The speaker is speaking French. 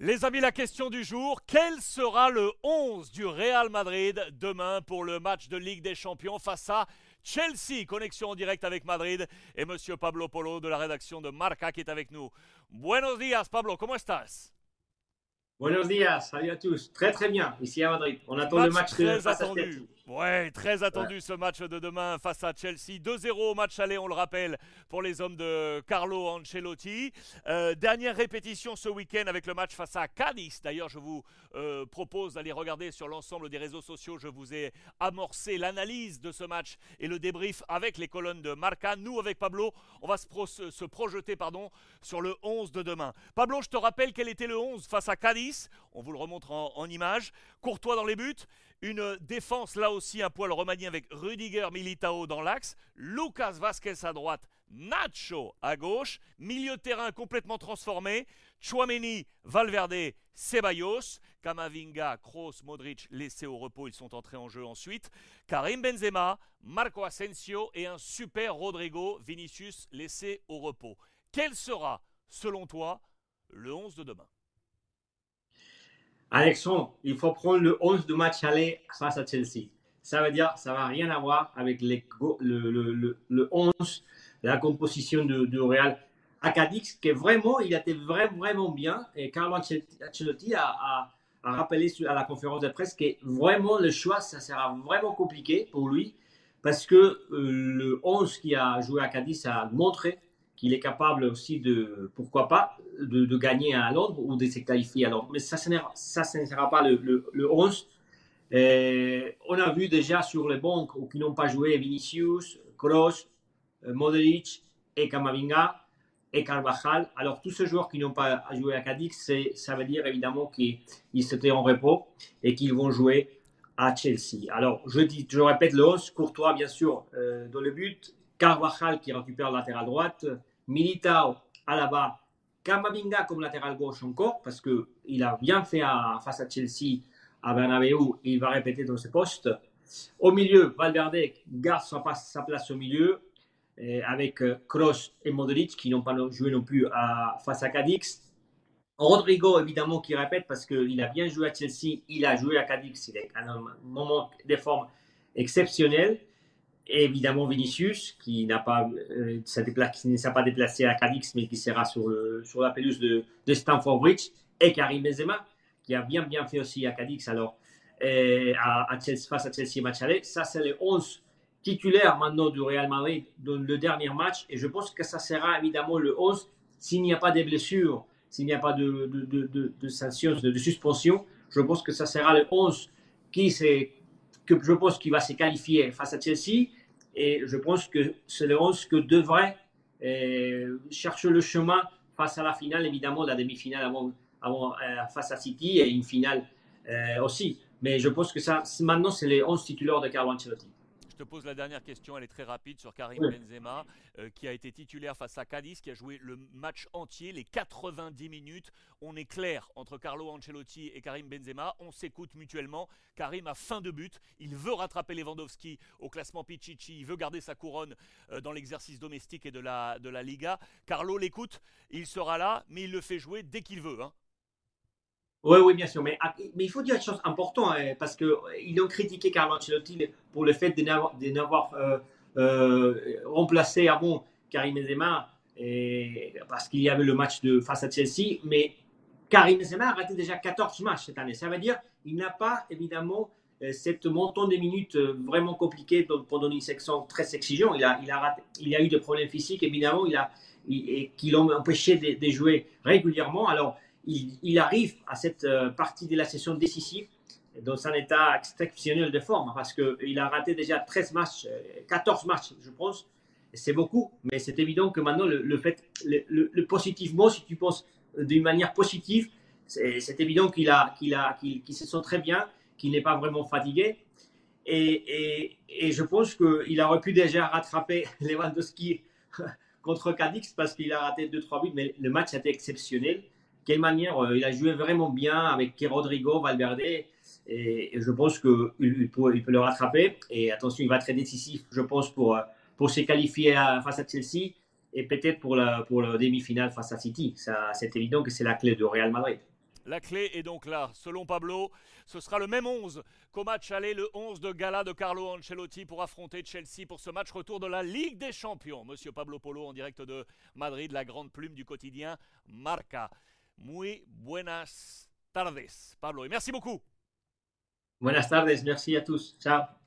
Les amis, la question du jour, quel sera le 11 du Real Madrid demain pour le match de Ligue des Champions face à Chelsea? Connexion en direct avec Madrid et monsieur Pablo Polo de la rédaction de Marca qui est avec nous. Buenos días Pablo, ¿cómo estás? Buenos días, salut à tous. Très très bien, ici à Madrid. On attend le match très attendu. Ouais, très attendu ce match de demain face à Chelsea. 2-0 au match aller, on le rappelle, pour les hommes de Carlo Ancelotti. Euh, dernière répétition ce week-end avec le match face à Cadiz. D'ailleurs, je vous euh, propose d'aller regarder sur l'ensemble des réseaux sociaux. Je vous ai amorcé l'analyse de ce match et le débrief avec les colonnes de Marca. Nous, avec Pablo, on va se, se projeter pardon, sur le 11 de demain. Pablo, je te rappelle quel était le 11 face à Cadiz. On vous le remontre en, image. Courtois dans les buts. Une défense là aussi un poil remanié avec Rudiger Militao dans l'axe, Lucas Vasquez à droite, Nacho à gauche, milieu de terrain complètement transformé, Chouameni, Valverde, Ceballos, Kamavinga, Kroos, Modric laissés au repos, ils sont entrés en jeu ensuite, Karim Benzema, Marco Asensio et un super Rodrigo Vinicius laissé au repos. Quel sera, selon toi, le 11 de demain? Alexandre, il faut prendre le 11 de match aller face à Chelsea. Ça veut dire ça va rien avoir voir avec le, le, le, 11, la composition de Real Acadix, qui vraiment, il était vraiment, vraiment bien. Et Carlo Ancelotti a, rappelé à la conférence de presse que vraiment le choix, ça sera vraiment compliqué pour lui parce que euh, le 11 qui a joué à Cadiz a montré qu'il est capable aussi de, pourquoi pas, de, gagner à Londres ou de se qualifier à Londres. Mais ça, ce ne sera pas le, le, 11. on a vu déjà sur les bancs qui n'ont pas joué Vinicius, Kroos, euh, Modric et Camavinga et Carvajal. Alors, tous ces joueurs qui n'ont pas joué à Cadix, ça veut dire évidemment qu'ils étaient en repos et qu'ils vont jouer à Chelsea. Alors, je, dis, je répète le 11, Courtois, bien sûr, euh, dans le but, Carvajal qui récupère la latéral droite, Militao à la bas, Kamavinga comme latéral gauche encore, parce qu'il a bien fait face à Chelsea à Bernabeu, et il va répéter dans ce poste. Au milieu, Valverde garde sa, sa place au milieu, avec euh, Kroos et Modric qui n'ont pas joué non plus face à Cadix. Rodrigo, évidemment, qui répète parce qu'il a bien joué à Chelsea, il a joué à Cadix, il est à un moment de forme évidemment Vinicius, qui n'a pas, euh, ne s'est pas déplacé à Cadix, mais qui sera sur, le, sur la pelouse de, de, Stamford Bridge, et Karim Benzema, qui a bien bien fait aussi à Cadix, alors euh, à, face à Chelsea match aller. Ça, c'est les 11 titulaires maintenant du Real Madrid dans le dernier match, et je pense que ça sera évidemment le 11 s'il n'y a pas de blessures, s'il n'y a pas de, de, de, de sanctions, de, suspension. Je pense que ça sera le 11 qui que je pense qu'il va se qualifier face à Chelsea et je pense que c'est le 11 que devrait euh, chercher le chemin face à la finale, évidemment, la demi-finale avant, avant euh, face à City et une finale euh, aussi. Mais je pense que ça, maintenant, c'est les 11 titulaires de Carlo Ancelotti te pose la dernière question, elle est très rapide sur Karim Benzema, euh, qui a été titulaire face à Cadiz, qui a joué le match entier, les 90 minutes. On est clair entre Carlo Ancelotti et Karim Benzema, on s'écoute mutuellement. Karim a fin de but, il veut rattraper Lewandowski au classement Pichichi, il veut garder sa couronne euh, dans l'exercice domestique et de la, de la Liga. Carlo l'écoute, il sera là, mais il le fait jouer dès qu'il veut. Hein. Oui, oui, bien sûr. Mais, mais il faut dire une chose importante, hein, parce qu'ils ont critiqué Carlo Ancelotti pour le fait de n'avoir euh, euh, remplacé avant Karim Benzema, et, parce qu'il y avait le match de, face à Chelsea. Mais Karim Benzema a raté déjà 14 matchs cette année. Ça veut dire qu'il n'a pas, évidemment, euh, cette montant de minutes vraiment compliquée pendant une section très exigeante. Il a, il, a il a eu des problèmes physiques, évidemment, il a, qui l'ont empêché de, de, jouer régulièrement. Alors, il, arrive à cette euh, partie de la session décisive dans un état exceptionnel de forme parce qu'il a raté déjà 13 matchs, 14 euh, matchs, je pense. C'est beaucoup, mais c'est évident que maintenant, le, fait, le, positivement, si tu penses d'une manière positive, c'est évident qu'il a, qu'il a, qu'il se sent très bien, qu'il n'est pas vraiment fatigué. Et, je pense qu'il aurait pu déjà rattraper Lewandowski contre Cadix parce qu'il a raté 2-3 buts, mais le match était exceptionnel quelle manière euh, il a joué vraiment bien avec Rodrigo, Valverde. Et, je pense qu'il il peut, il peut, le rattraper. Et attention, il va être très décisif, je pense, pour, euh, pour se qualifier face à Chelsea et peut-être pour la, pour la demi-finale face à City. C'est évident que c'est la clé du Real Madrid. La clé est donc là. Selon Pablo, ce sera le même 11 qu'au match aller, le 11 de gala de Carlo Ancelotti pour affronter Chelsea pour ce match retour de la Ligue des Champions. Monsieur Pablo Polo en direct de Madrid, la grande plume du quotidien Marca. Muy buenas tardes, Pablo, y merci beaucoup. Buenas tardes, merci a tous. Chao.